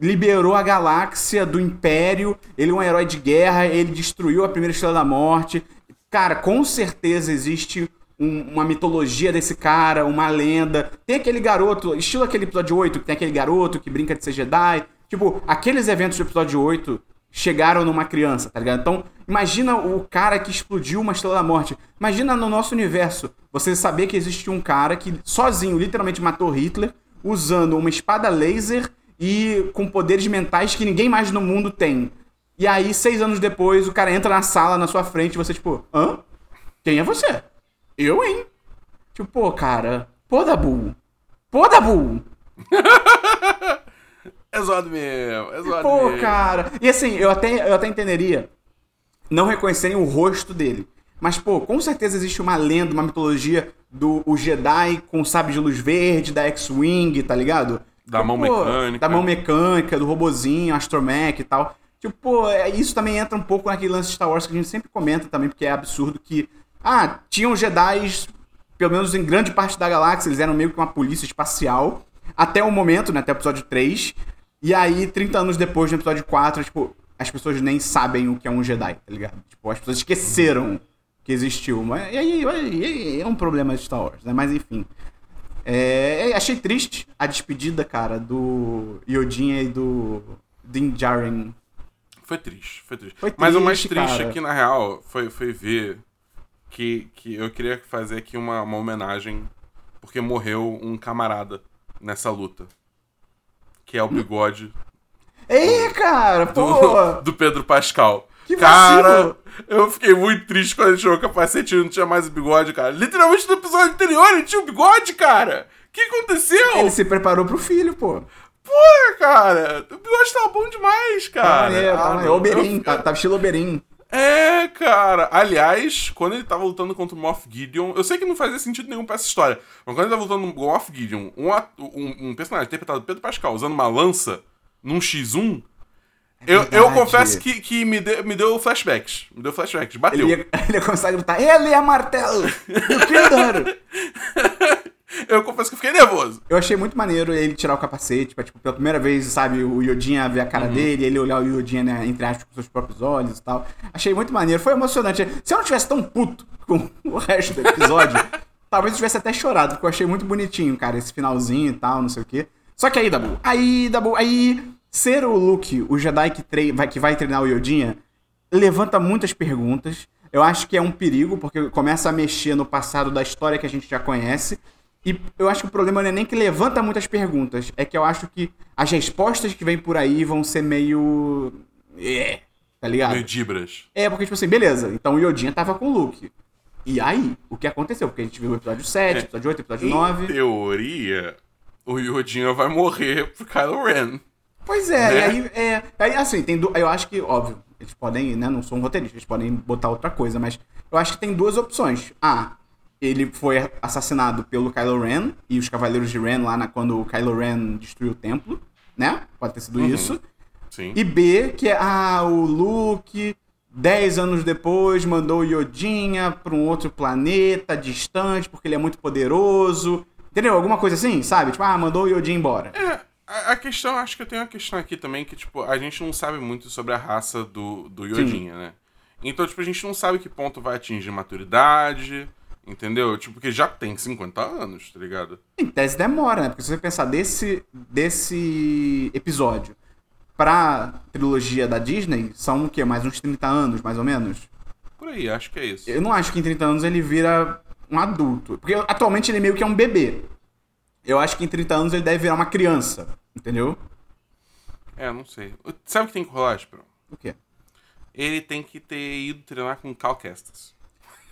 liberou a galáxia do Império. Ele é um herói de guerra. Ele destruiu a primeira estrela da morte. Cara, com certeza existe um- uma mitologia desse cara, uma lenda. Tem aquele garoto, estilo aquele episódio 8, que tem aquele garoto que brinca de ser Jedi. Tipo, aqueles eventos do episódio 8 chegaram numa criança, tá ligado? Então, imagina o cara que explodiu uma estrela da morte. Imagina no nosso universo você saber que existe um cara que sozinho literalmente matou Hitler usando uma espada laser e com poderes mentais que ninguém mais no mundo tem. E aí, seis anos depois, o cara entra na sala na sua frente e você, tipo, hã? Quem é você? Eu, hein? Tipo, pô, cara. Pô, Dabu. Pô, Dabu. *laughs* É zoado mesmo, é zoado Pô, mesmo. cara. E assim, eu até, eu até entenderia não reconhecerem o rosto dele. Mas, pô, com certeza existe uma lenda, uma mitologia do o Jedi com o sabre de luz verde, da X-Wing, tá ligado? Da mão Pô, mecânica. Da mão mecânica, do robozinho, Astromech e tal. Tipo, pô, é- isso também entra um pouco naquele lance de Star Wars que a gente sempre comenta também, porque é absurdo que. Ah, tinham Jedi, pelo menos em grande parte da galáxia, eles eram meio que uma polícia espacial. Até o momento, né? Até o episódio 3. E aí, 30 anos depois, no episódio 4, tipo, as pessoas nem sabem o que é um Jedi, tá ligado? Tipo, as pessoas esqueceram que existiu. Mas, e aí, é um problema de Star Wars, né? Mas enfim. É, achei triste a despedida, cara, do Yodinha e do Din Djarin. Foi triste, foi triste. Foi Mas o mais triste, triste cara. aqui, na real, foi, foi ver que, que eu queria fazer aqui uma, uma homenagem, porque morreu um camarada nessa luta. Que é o bigode Ei, cara, do, pô! *laughs* do Pedro Pascal. Que cara, eu fiquei muito triste quando ele tirou o capacete e não tinha mais o bigode, cara. Literalmente no episódio anterior ele tinha o bigode, cara. O que aconteceu? Ele se preparou pro filho, pô. Porra, cara. O bigode tava bom demais, Tá cara. maneiro, tá Ah, maneiro. não, Oberyn, eu- tá, tá estilo Oberyn. É, cara. Aliás, quando ele tava lutando contra o Moff Gideon, eu sei que não fazia sentido nenhum pra essa história, mas quando ele tava lutando com o Moff Gideon, um, um, um personagem interpretado Pedro Pascal usando uma lança num X1, eu, eu confesso que, que me, deu, me deu flashbacks. Me deu flashbacks. Bateu. Ele ia, *laughs* ele ia começar a gritar, ele é martelo! Eu! *laughs* *laughs* Eu confesso que eu fiquei nervoso. Eu achei muito maneiro ele tirar o capacete, tipo, tipo, pela primeira vez, sabe, o Yodinha ver a cara Uhum. dele, ele olhar o Yodinha, né, entre aspas, com seus próprios olhos e tal. Achei muito maneiro, foi emocionante. Se eu não tivesse tão puto *laughs* com o resto do episódio, *laughs* talvez eu tivesse até chorado, porque eu achei muito bonitinho, cara, esse finalzinho e tal, não sei o quê. Só que aí, Dabu, aí, Dabu, aí, ser o Luke, o Jedi que, trei- vai, que vai treinar o Yodinha, levanta muitas perguntas. Eu acho que é um perigo, porque começa a mexer no passado da história que a gente já conhece. E eu acho que o problema não é nem que levanta muitas perguntas, é que eu acho que as respostas que vêm por aí vão ser meio. É, tá ligado? Meio dibras. É, porque, tipo assim, beleza, então o Yodinha tava com o Luke. E aí, o que aconteceu? Porque a gente viu o episódio 7, É. episódio 8, episódio Em 9. teoria, o Yodinha vai morrer pro Kylo Ren. Pois é, Né? e aí, é, aí assim, tem du- eu acho que, óbvio, eles podem, né, não sou um roteirista, eles podem botar outra coisa, mas eu acho que tem duas opções. A, ele foi assassinado pelo Kylo Ren e os Cavaleiros de Ren lá na, quando o Kylo Ren destruiu o templo, né? Pode ter sido isso. Sim. E B, que é, ah, o Luke, 10 anos depois, mandou o Yodinha pra um outro planeta distante, porque ele é muito poderoso. Entendeu? Alguma coisa assim, sabe? Tipo, ah, mandou o Yodinha embora. É, a, a questão, acho que eu tenho uma questão aqui também que, tipo, a gente não sabe muito sobre a raça do, do Yodinha, né? Então, tipo, a gente não sabe que ponto vai atingir maturidade, entendeu? Tipo, porque já tem 50 anos, tá ligado? Em tese demora, né? Porque se você pensar desse, desse episódio pra trilogia da Disney, são o quê? Mais uns 30 anos, mais ou menos? Por aí, acho que é isso. Eu não acho que em 30 anos ele vira um adulto. Porque atualmente ele meio que é um bebê. Eu acho que em 30 anos ele deve virar uma criança. Entendeu? É, não sei. Sabe o que tem que rolar, Esperão? O quê? Ele tem que ter ido treinar com Cal Kestis.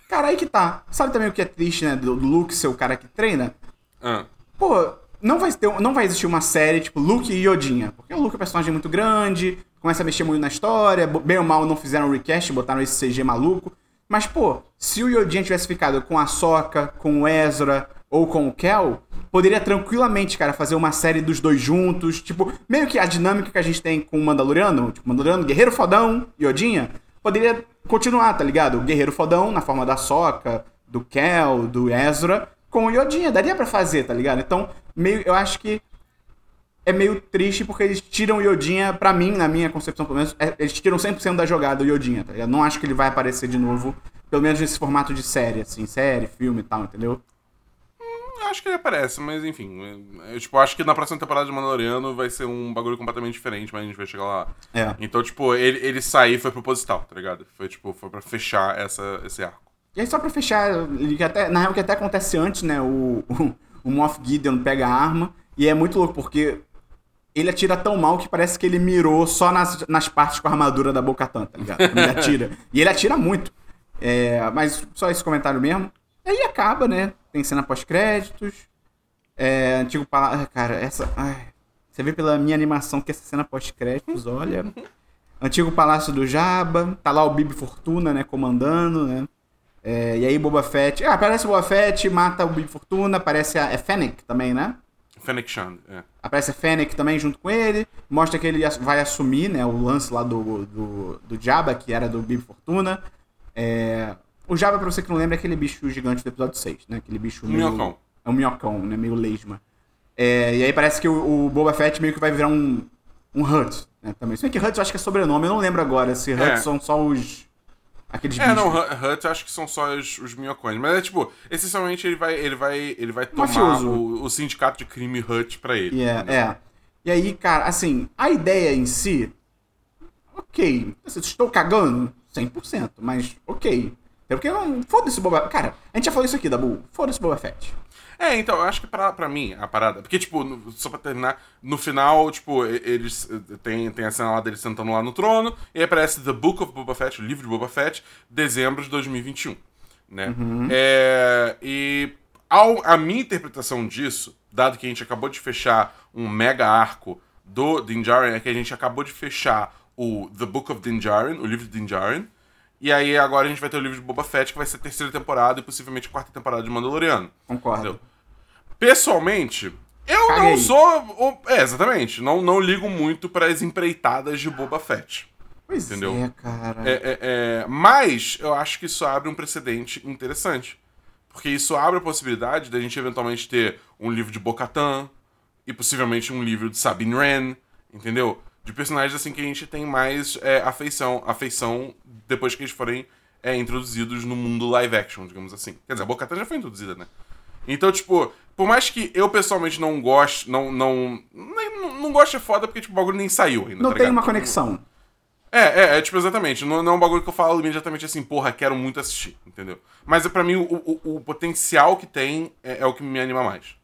Cara, aí que tá. Sabe também o que é triste, né? Do Luke ser o cara que treina? Ah, Pô, não vai, ter, não vai existir uma série tipo Luke e Yodinha. Porque o Luke é um personagem muito grande, começa a mexer muito na história, bem ou mal não fizeram um recast, botaram esse CG maluco. Mas, pô, se o Yodinha tivesse ficado com a Sokka, com o Ezra ou com o Kel, poderia tranquilamente, cara, fazer uma série dos dois juntos. Tipo, meio que a dinâmica que a gente tem com o Mandaloriano, tipo, Mandaloriano, Guerreiro Fodão, Yodinha, poderia continuar, tá ligado? O Guerreiro Fodão, na forma da Sokka, do Kel, do Ezra, com o Yodinha. Daria pra fazer, tá ligado? Então, meio, eu acho que é meio triste porque eles tiram o Yodinha, pra mim, na minha concepção, pelo menos, é- eles tiram 100% da jogada o Yodinha, tá ligado? Não acho que ele vai aparecer de novo, pelo menos nesse formato de série, assim, série, filme e tal, entendeu? Acho que ele aparece, mas enfim. é, Eu, tipo, acho que na próxima temporada de Mandaloriano vai ser um bagulho completamente diferente, mas a gente vai chegar lá. É. Então, tipo, ele, ele sair foi proposital, tá ligado? Foi, tipo, foi pra fechar essa, esse arco. E aí, só pra fechar, até, na real, que até acontece antes, né? O, o, o Moff Gideon pega a arma, e é muito louco, porque ele atira tão mal que parece que ele mirou só nas, nas partes com a armadura da Bo-Katan, tá ligado? Ele atira. *laughs* E ele atira muito. É, mas só esse comentário mesmo. E aí acaba, né? Tem cena pós-créditos. É, antigo palácio. Cara, essa. Ai, você vê pela minha animação que essa cena pós-créditos, olha. *laughs* Antigo Palácio do Jabba. Tá lá o Bibi Fortuna, né? Comandando, né? É, e aí Boba Fett. Ah, aparece o Boba Fett, mata o Bibi Fortuna. Aparece a. É Fennec também, né? Fennec Shand, é. Aparece a Fennec também junto com ele. Mostra que ele vai assumir, né? O lance lá do, do, do Jabba, que era do Bibi Fortuna. É, o Jabba, pra você que não lembra, é aquele bicho gigante do episódio 6, né? Aquele bicho meio... minhocão. É um minhocão, né? Meio lesma. É, e aí parece que o, o Boba Fett meio que vai virar um, um Hutt, né? Também. Se bem que Hutt eu acho que é sobrenome, eu não lembro agora se Hutt É. são só os... Aqueles É, bichos. não, Hu- Hut acho que são só os, os minhocões. Mas é tipo, essencialmente ele vai, ele vai, ele vai tomar o, o sindicato de crime Hut pra ele. E é, é. E aí, cara, assim, a ideia em si, ok. Assim, estou cagando 100%, mas ok. É porque não. Foda-se o Boba Cara, a gente já falou isso aqui, Dabu. Foda-se o Boba Fett. É, então, eu acho que pra, pra mim, a parada. Porque, tipo, no- só pra terminar, no final, tipo, eles. eh, Tem, tem a cena lá deles sentando lá no trono, e aí aparece The Book of Boba Fett, o livro de Boba Fett, dezembro de 2021. Né? É, e ao, a minha interpretação disso, dado que a gente acabou de fechar um mega arco do Din Djarin, é que a gente acabou de fechar o The Book of Din Djarin, o livro de Din Djarin, e aí agora a gente vai ter o livro de Boba Fett, que vai ser a terceira temporada e possivelmente a quarta temporada de Mandaloriano. Concordo. Entendeu? Pessoalmente, eu Caguei. não sou. É, exatamente. Não, não ligo muito para as empreitadas de Boba Fett. Pois Entendeu? é, cara. É, é, é, mas eu acho que isso abre um precedente interessante. Porque isso abre a possibilidade da gente eventualmente ter um livro de Bo-Katan e possivelmente um livro de Sabine Wren, entendeu? De personagens assim que a gente tem mais é, afeição, afeição depois que eles forem é, introduzidos no mundo live action, digamos assim. Quer dizer, a Bo-Katan já foi introduzida, né? Então, tipo, por mais que eu pessoalmente não goste, não, não, não, não goste é foda porque tipo, o bagulho nem saiu ainda, não tá tem ligado? uma conexão. É, é, é tipo, exatamente. Não, não é um bagulho que eu falo imediatamente assim, porra, quero muito assistir, entendeu? Mas pra mim, o, o, o potencial que tem é, é, o que me anima mais.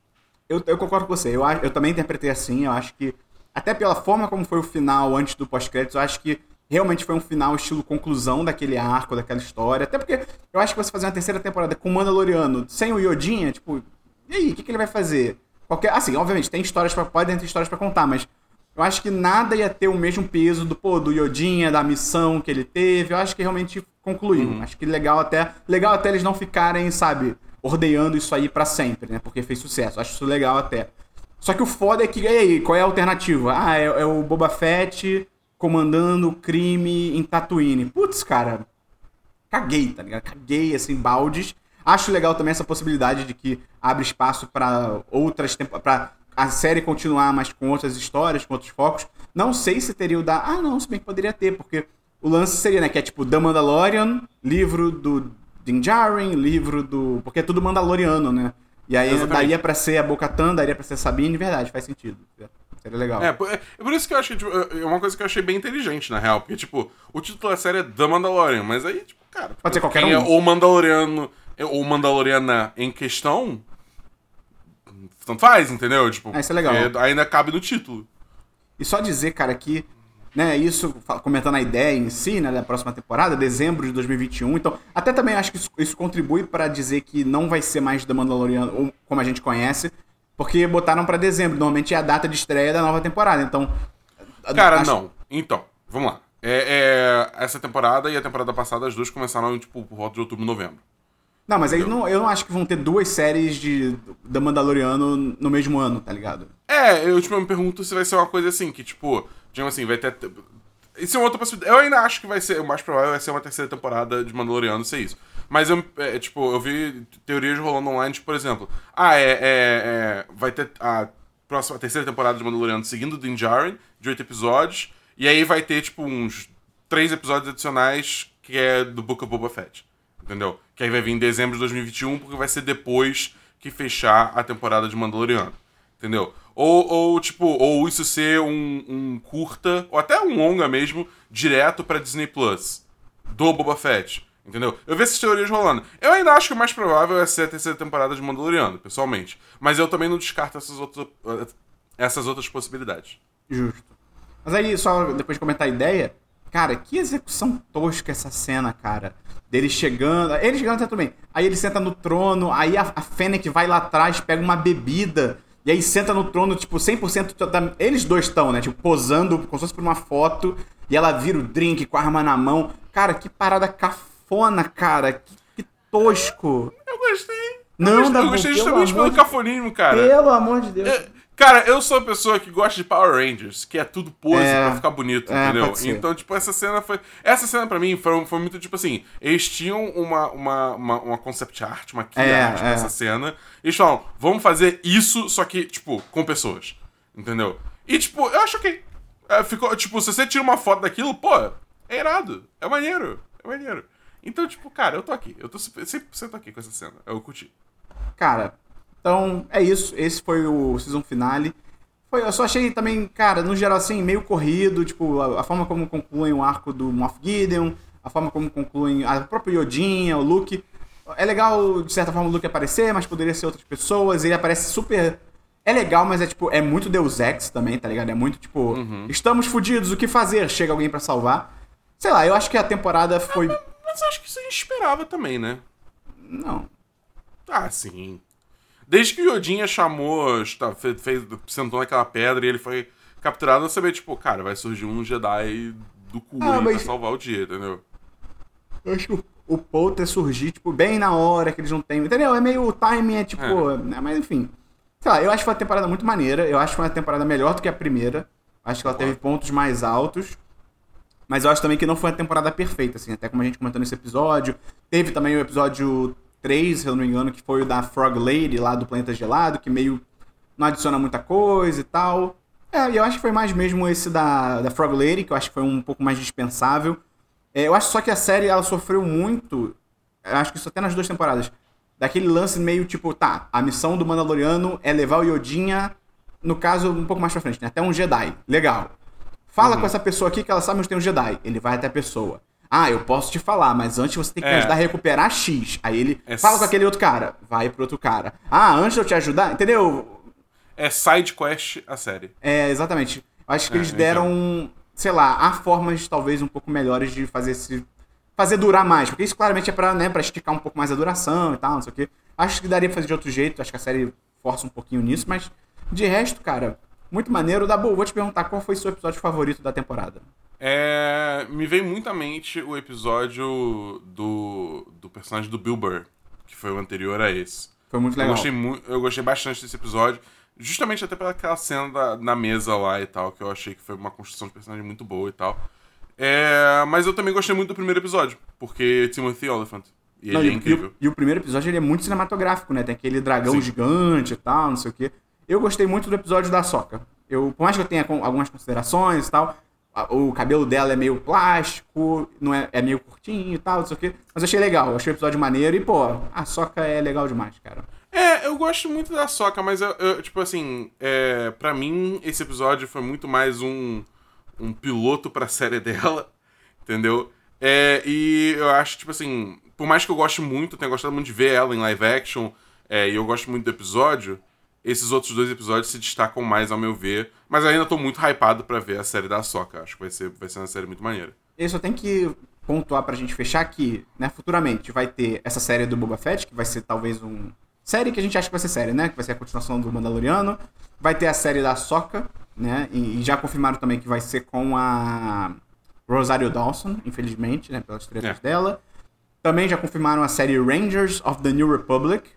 Eu, eu concordo com você. Eu, eu também interpretei assim. Eu acho que, até pela forma como foi o final antes do pós-créditos, eu acho que realmente foi um final estilo conclusão daquele arco, daquela história. Até porque eu acho que você fazer uma terceira temporada com o Mandaloriano sem o Yodinha, tipo, e aí, o que, que ele vai fazer? Qualquer, assim, obviamente, tem histórias para podem ter histórias para contar, mas eu acho que nada ia ter o mesmo peso do, pô, do Yodinha, da missão que ele teve. Eu acho que realmente concluiu. Uhum. Acho que legal até. Legal até eles não ficarem, sabe, ordenhando isso aí para sempre, né? Porque fez sucesso. Acho isso legal até. Só que o foda é que, e aí, qual é a alternativa? Ah, é, é o Boba Fett comandando o crime em Tatooine. Putz, cara, caguei, tá ligado? Caguei, assim, baldes. Acho legal também essa possibilidade de que abre espaço para outras para a série continuar, mas com outras histórias, com outros focos. Não sei se teria o da. Ah, não, se bem que poderia ter, porque o lance seria, né? Que é tipo The Mandalorian, livro do Din Djarin, livro do. Porque é tudo Mandaloriano, né? E aí Exatamente. daria pra ser a Bocatan, daria pra ser a Sabine, verdade, faz sentido. Seria legal. É, é, é por isso que eu acho que tipo, é uma coisa que eu achei bem inteligente, na real. Porque, tipo, o título da série é The Mandalorian, mas aí, tipo, cara. Pode ser qualquer um. É o Mandaloriano ou Mandaloriana em questão tanto faz, entendeu? Tipo, ah, isso é legal. ainda cabe no título. E só dizer, cara, que né, isso comentando a ideia em si, né, da próxima temporada, dezembro de 2021. Então, até também acho que isso, isso contribui para dizer que não vai ser mais The Mandalorian como a gente conhece, porque botaram para dezembro, normalmente é a data de estreia da nova temporada. Então, cara, acho... não. Então, vamos lá. É, é, essa temporada e a temporada passada, as duas começaram tipo por volta de outubro, novembro. Não, mas aí não, eu não acho que vão ter duas séries de da Mandaloriano no mesmo ano, tá ligado? É, eu tipo, me pergunto se vai ser uma coisa assim, que tipo, digamos assim, vai ter. Isso é outra possibilidade. Eu ainda acho que vai ser. O mais provável vai ser uma terceira temporada de Mandaloriano ser isso. Mas eu, é, tipo, eu vi teorias rolando online, tipo, por exemplo. Ah, é. é, é vai ter a próxima a terceira temporada de Mandaloriano seguindo Din Djarin, de oito episódios. E aí vai ter, tipo, uns três episódios adicionais que é do Book of Boba Fett entendeu? Que aí vai vir em dezembro de 2021, porque vai ser depois que fechar a temporada de Mandaloriano, entendeu? Ou, ou tipo, ou isso ser um, um curta, ou até um longa mesmo, direto pra Disney Plus, do Boba Fett, entendeu? Eu vi essas teorias rolando. Eu ainda acho que o mais provável é ser a terceira temporada de Mandaloriano, pessoalmente. Mas eu também não descarto essas outras, essas outras possibilidades. Justo. Mas aí, só depois de comentar a ideia, cara, que execução tosca essa cena, cara dele chegando. Ele chegando até bem. Aí ele senta no trono, aí a, a Fennec vai lá atrás, pega uma bebida. E aí senta no trono, tipo, 100% da, Eles dois estão, né? Tipo, posando como se fosse por uma foto. E ela vira o drink com a arma na mão. Cara, que parada cafona, cara. Que, que tosco. Eu gostei. Não, eu gostei, eu gostei justamente pelo cafonismo, cara. Pelo amor de Deus. É, Cara, eu sou a pessoa que gosta de Power Rangers, que é tudo pose é, pra ficar bonito, é, entendeu? Então, tipo, essa cena foi. Essa cena pra mim foi, foi muito tipo assim: eles tinham uma, uma, uma, uma concept art, uma key é, art nessa é. cena. E eles falam, vamos fazer isso, só que, tipo, com pessoas. Entendeu? E, tipo, eu acho que. É, ficou, tipo, se você tira uma foto daquilo, pô, é irado. É maneiro. É maneiro. Então, tipo, cara, eu tô aqui. Eu tô 100% aqui com essa cena. Eu curti. Cara, então, é isso. Esse foi o season finale. Foi, eu só achei também, cara, no geral, assim, meio corrido, tipo, a, a forma como concluem o arco do Moff Gideon, a forma como concluem a própria Yodinha, o Luke. É legal, de certa forma, o Luke aparecer, mas poderia ser outras pessoas. Ele aparece super. É legal, mas é tipo, é muito Deus Ex também, tá ligado? É muito tipo, uhum. estamos fodidos, o que fazer? Chega alguém para salvar. Sei lá, eu acho que a temporada foi. mas, mas acho que isso a gente esperava também, né? Não. Ah, sim. Desde que o Yodinha chamou, fez, fez, sentou naquela pedra e ele foi capturado, eu sabia, tipo, cara, vai surgir um Jedi do cu ah, mas... pra salvar o dia, entendeu? Eu acho que o Potter surgir, tipo, bem na hora que eles não têm. Entendeu? É meio. O timing é tipo. É. Né? Mas enfim. Sei lá, eu acho que foi uma temporada muito maneira. Eu acho que foi uma temporada melhor do que a primeira. Acho que ela teve pontos mais altos. Mas eu acho também que não foi uma temporada perfeita, assim, até como a gente comentou nesse episódio. Teve também o episódio 3, se eu não me engano, que foi o da Frog Lady lá do Planeta Gelado, que meio não adiciona muita coisa e tal. É, eu acho que foi mais mesmo esse da, da Frog Lady, que eu acho que foi um pouco mais dispensável. É, eu acho só que a série ela sofreu muito, eu acho que isso até nas duas temporadas, daquele lance meio tipo, tá, a missão do Mandaloriano é levar o Yodinha, no caso, um pouco mais pra frente, né? Até um Jedi. Legal. Fala com essa pessoa aqui que ela sabe onde tem um Jedi. Ele vai até a pessoa. Ah, eu posso te falar, mas antes você tem que me É. ajudar a recuperar X. Aí ele É fala com aquele outro cara. Vai pro outro cara. Ah, antes de eu te ajudar, entendeu? É side quest a série. É, exatamente. Eu Acho que É, eles então. deram, sei lá, há formas talvez um pouco melhores de fazer esse. fazer durar mais. Porque isso claramente é pra, né, pra esticar um pouco mais a duração e tal, não sei o quê. Acho que daria pra fazer de outro jeito, acho que a série força um pouquinho nisso, mas de resto, cara, muito maneiro. Dabu, vou te perguntar qual foi seu episódio favorito da temporada. É, me veio muito à mente o episódio do, do personagem do Bill Burr, que foi o anterior a esse. Foi muito Eu legal. gostei, mu- eu gostei bastante desse episódio, justamente até pelaquela cena da, na mesa lá e tal, que eu achei que foi uma construção de personagem muito boa e tal. É, mas eu também gostei muito do primeiro episódio, porque Timothy Oliphant. E Não, ele e, é incrível. E, o, e o primeiro episódio ele é muito cinematográfico, né? Tem aquele dragão Sim. gigante e tal, não sei o quê. Eu gostei muito do episódio da Soca. Eu, por mais que eu tenha algumas considerações e tal, o cabelo dela é meio plástico, não é, é meio curtinho e tal, não sei o quê. Mas eu achei legal, achei o episódio maneiro e, pô, a Soca é legal demais, cara. É, eu gosto muito da Soca, mas eu, eu, tipo assim, é, para mim esse episódio foi muito mais um, um piloto pra série dela, *laughs* entendeu? É, e eu acho, tipo assim, por mais que eu goste muito, tenha gostado muito de ver ela em live action, é, e eu gosto muito do episódio, esses outros dois episódios se destacam mais ao meu ver, mas eu ainda tô muito hypado pra ver a série da Soca, acho que vai ser, vai ser uma série muito maneira. E só tem que pontuar pra gente fechar que, né, futuramente vai ter essa série do Boba Fett, que vai ser talvez um. Série que a gente acha que vai ser série, né? Que vai ser a continuação do Mandaloriano. Vai ter a série da Soca, né? E, e já confirmaram também que vai ser com a Rosario Dawson, infelizmente, né? Pelas tretas É. dela. Também já confirmaram a série Rangers of the New Republic,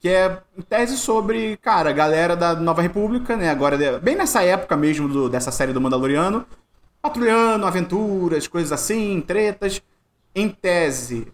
que é em tese sobre, cara, galera da Nova República, né? Agora, bem nessa época mesmo do- dessa série do Mandaloriano, patrulhando, aventuras, coisas assim, tretas. Em tese,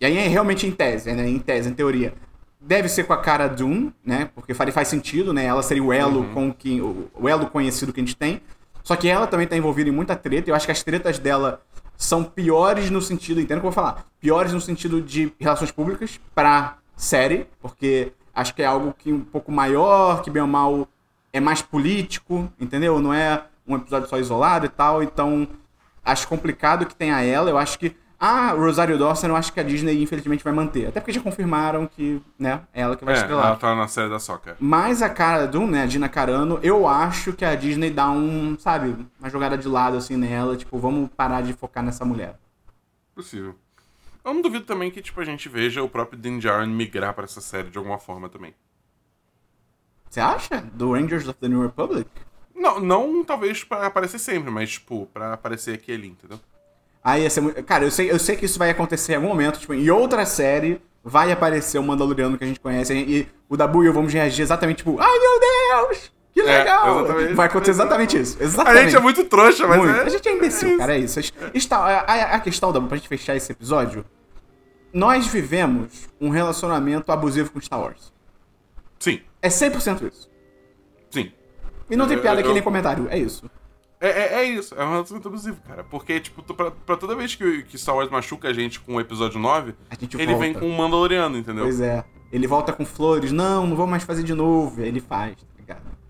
e aí é realmente em tese, né? Em tese, em teoria. Deve ser com a cara Doom, né? Porque faz, faz sentido, né? Ela seria o elo com que. O, o elo conhecido que a gente tem. Só que ela também tá envolvida em muita treta. e Eu acho que as tretas dela são piores no sentido. Entendo o que eu vou falar? Piores no sentido de relações públicas pra série. Porque acho que é algo que um pouco maior, que bem ou mal é mais político, entendeu? Não é um episódio só isolado e tal. Então, acho complicado que tenha ela. Eu acho que a Rosario Dawson, eu acho que a Disney, infelizmente, vai manter. Até porque já confirmaram que, né, é ela que vai É, estrelar. ela tá na série da Soca. Mas a cara do, né, a Gina Carano, eu acho que a Disney dá um, sabe, uma jogada de lado assim nela, tipo, vamos parar de focar nessa mulher. Possível. Eu não duvido também que, tipo, a gente veja o próprio Din Djarin migrar pra essa série de alguma forma também. Você acha? Do Rangers of the New Republic? Não, não talvez pra aparecer sempre, mas, tipo, pra aparecer aqui e ali, entendeu? Aí ia ser muito... Cara, eu sei, eu sei que isso vai acontecer em algum momento, tipo, em outra série vai aparecer o Mandaloriano que a gente conhece e o Dabu e eu vamos reagir exatamente tipo, ai meu Deus, que É, legal! exatamente. vai acontecer exatamente isso. A Exatamente. gente é muito trouxa, mas Muito. é... A gente é imbecil, isso. cara, é isso. Está, a, a- a questão, Dabu, pra gente fechar esse episódio, nós vivemos um relacionamento abusivo com Star Wars. Sim, É 100% isso. sim. E não tem Eu- piada aqui eu- nem comentário, é isso. É, é, é isso, é um relacionamento abusivo, cara. Porque, tipo, pra, pra toda vez que, que Star Wars machuca a gente com o episódio 9, A gente ele volta. vem com um Mandaloriano, entendeu? Pois é. Ele volta com flores, não, não vou mais fazer de novo. Aí ele faz?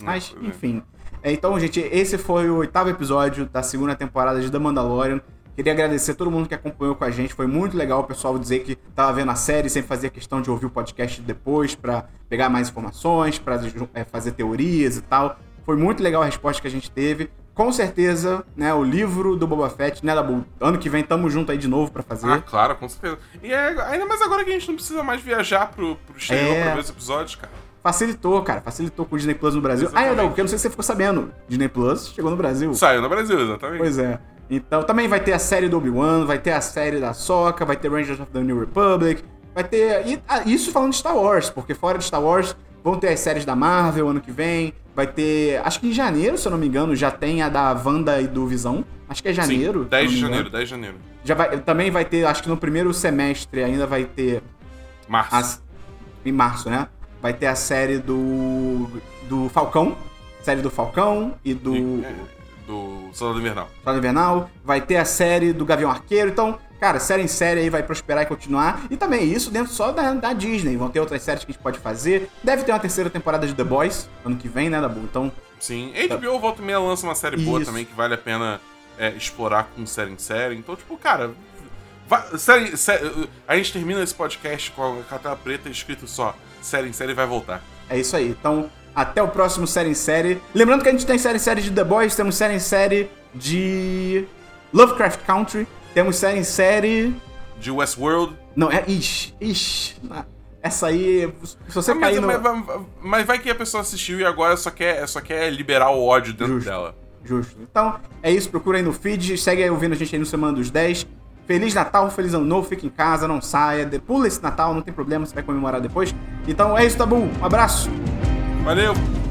Mas, pois é. enfim. Então, gente, esse foi o oitavo episódio da segunda temporada de The Mandalorian. Queria agradecer a todo mundo que acompanhou com a gente. Foi muito legal o pessoal dizer que tava vendo a série, sempre fazia questão de ouvir o podcast depois pra pegar mais informações, pra é, fazer teorias e tal. Foi muito legal a resposta que a gente teve. Com certeza, né, o livro do Boba Fett, né, Dabu? Ano que vem tamo junto aí de novo pra fazer. Ah, claro, com certeza. E é, ainda mais agora que a gente não precisa mais viajar pro, pro exterior É. pra ver os episódios, cara. Facilitou, cara. Facilitou com o Disney Plus no Brasil. Exatamente. Ah, Edão, porque eu não sei se você ficou sabendo. Disney Plus chegou no Brasil. Saiu no Brasil, exatamente. Pois é. Então também vai ter a série do Obi-Wan, vai ter a série da Soca, vai ter Rangers of the New Republic, vai ter. e- ah, isso falando de Star Wars, porque fora de Star Wars vão ter as séries da Marvel ano que vem. Vai ter. Acho que em janeiro, se eu não me engano, já tem a da Wanda e do Visão. Acho que é janeiro. Sim, se 10 eu não de janeiro, engano. 10 de janeiro. Já vai, também vai ter, acho que no primeiro semestre ainda vai ter Março. as- em março, né? Vai ter a série do. do Falcão. Série do Falcão e do. E, é, do Soldado Invernal. Soldado Invernal. Vai ter a série do Gavião Arqueiro. Então, cara, série em série aí vai prosperar e continuar. E também isso dentro só da, da Disney. Vão ter outras séries que a gente pode fazer. Deve ter uma terceira temporada de The Boys ano que vem, né, Dabu? Então, Sim. HBO volta e meia lança uma série boa Isso. também que vale a pena é, explorar com série em série. Então, tipo, cara. vai- série, série- a gente termina esse podcast com a tela preta escrito só: série em série vai voltar. É isso aí. Então, até o próximo série em série. Lembrando que a gente tem série em série de The Boys, temos série em série de Lovecraft Country, temos série em série. De Westworld. Não, é. Ixi, ixi. Essa aí. Se você Ah, mas, cair no. mas- mas- mas vai que a pessoa assistiu e agora só quer, só quer liberar o ódio dentro Justo. dela. Justo. Então, é isso. Procura aí no feed. Segue aí ouvindo a gente aí no Semana dos 10. Feliz Natal, feliz ano novo, fica em casa, não saia. Pula esse Natal, não tem problema, você vai comemorar depois. Então é isso, Tabu. Um abraço. Valeu!